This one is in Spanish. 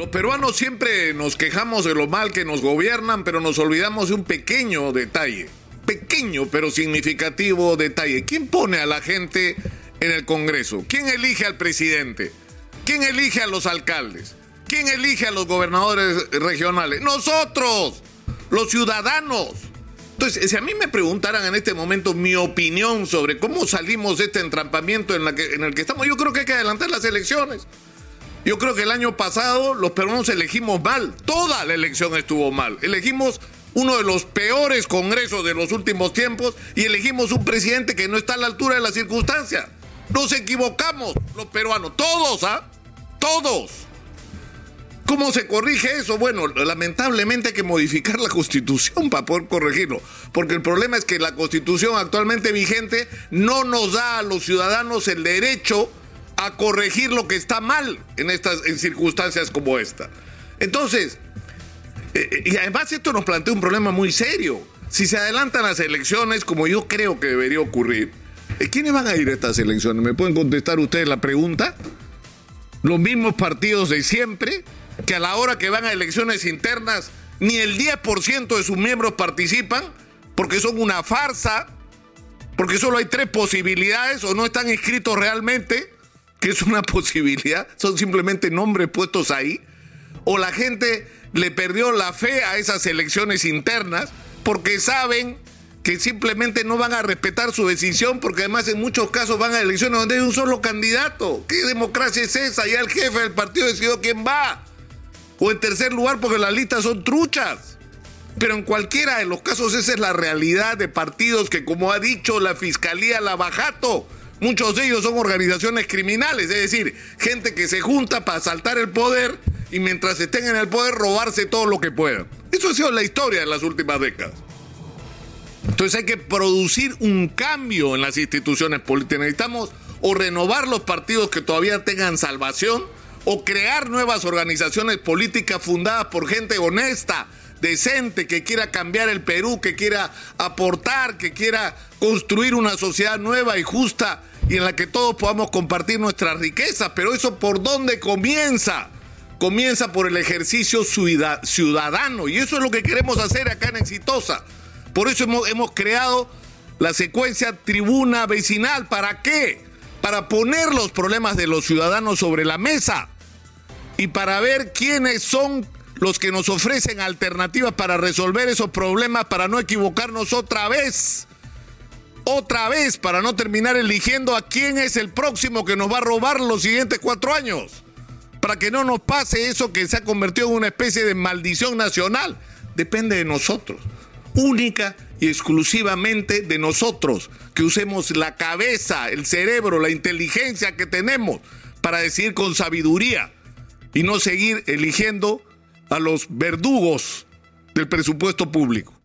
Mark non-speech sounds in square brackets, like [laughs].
Los peruanos siempre nos quejamos de lo mal que nos gobiernan, pero nos olvidamos de un pequeño detalle. Pequeño pero significativo detalle. ¿Quién pone a la gente en el Congreso? ¿Quién elige al presidente? ¿Quién elige a los alcaldes? ¿Quién elige a los gobernadores regionales? Nosotros, los ciudadanos. Entonces, si a mí me preguntaran en este momento mi opinión sobre cómo salimos de este entrampamiento en, en el que estamos, yo creo que hay que adelantar las elecciones. Yo creo que el año pasado los peruanos elegimos mal. Toda la elección estuvo mal. Elegimos uno de los peores congresos de los últimos tiempos y elegimos un presidente que no está a la altura de las circunstancias. Nos equivocamos los peruanos, todos, ¿ah? Todos. ¿Cómo se corrige eso? Bueno, lamentablemente hay que modificar la constitución para poder corregirlo, porque el problema es que la constitución actualmente vigente no nos da a los ciudadanos el derecho a corregir lo que está mal en estas en circunstancias como esta. Entonces, eh, eh, y además esto nos plantea un problema muy serio. Si se adelantan las elecciones, como yo creo que debería ocurrir, eh, ¿quiénes van a ir a estas elecciones? ¿Me pueden contestar ustedes la pregunta? Los mismos partidos de siempre, que a la hora que van a elecciones internas, ni el 10% de sus miembros participan, porque son una farsa, porque solo hay tres posibilidades o no están inscritos realmente que es una [laughs] posibilidad, son simplemente nombres puestos ahí, o la gente le perdió la fe a esas elecciones internas porque saben que simplemente no van a respetar su decisión porque además en muchos casos van a elecciones donde hay un solo candidato. ¿Qué democracia es esa? Ya el jefe del partido decidió quién va. O en tercer lugar porque las listas son truchas. Pero en cualquiera de los casos esa es la realidad de partidos que como ha dicho la Fiscalía Lavajato, Muchos de ellos son organizaciones criminales, es decir, gente que se junta para asaltar el poder y mientras estén en el poder robarse todo lo que puedan. Eso ha sido la historia en las últimas décadas. Entonces hay que producir un cambio en las instituciones políticas. Necesitamos o renovar los partidos que todavía tengan salvación o crear nuevas organizaciones políticas fundadas por gente honesta, decente, que quiera cambiar el Perú, que quiera aportar, que quiera construir una sociedad nueva y justa y en la que todos podamos compartir nuestras riquezas. Pero eso por dónde comienza? Comienza por el ejercicio ciudadano y eso es lo que queremos hacer acá en Exitosa. Por eso hemos, hemos creado la secuencia tribuna vecinal. ¿Para qué? Para poner los problemas de los ciudadanos sobre la mesa y para ver quiénes son los que nos ofrecen alternativas para resolver esos problemas, para no equivocarnos otra vez otra vez para no terminar eligiendo a quién es el próximo que nos va a robar los siguientes cuatro años. Para que no nos pase eso que se ha convertido en una especie de maldición nacional. Depende de nosotros. Única y exclusivamente de nosotros. Que usemos la cabeza, el cerebro, la inteligencia que tenemos para decidir con sabiduría y no seguir eligiendo a los verdugos del presupuesto público.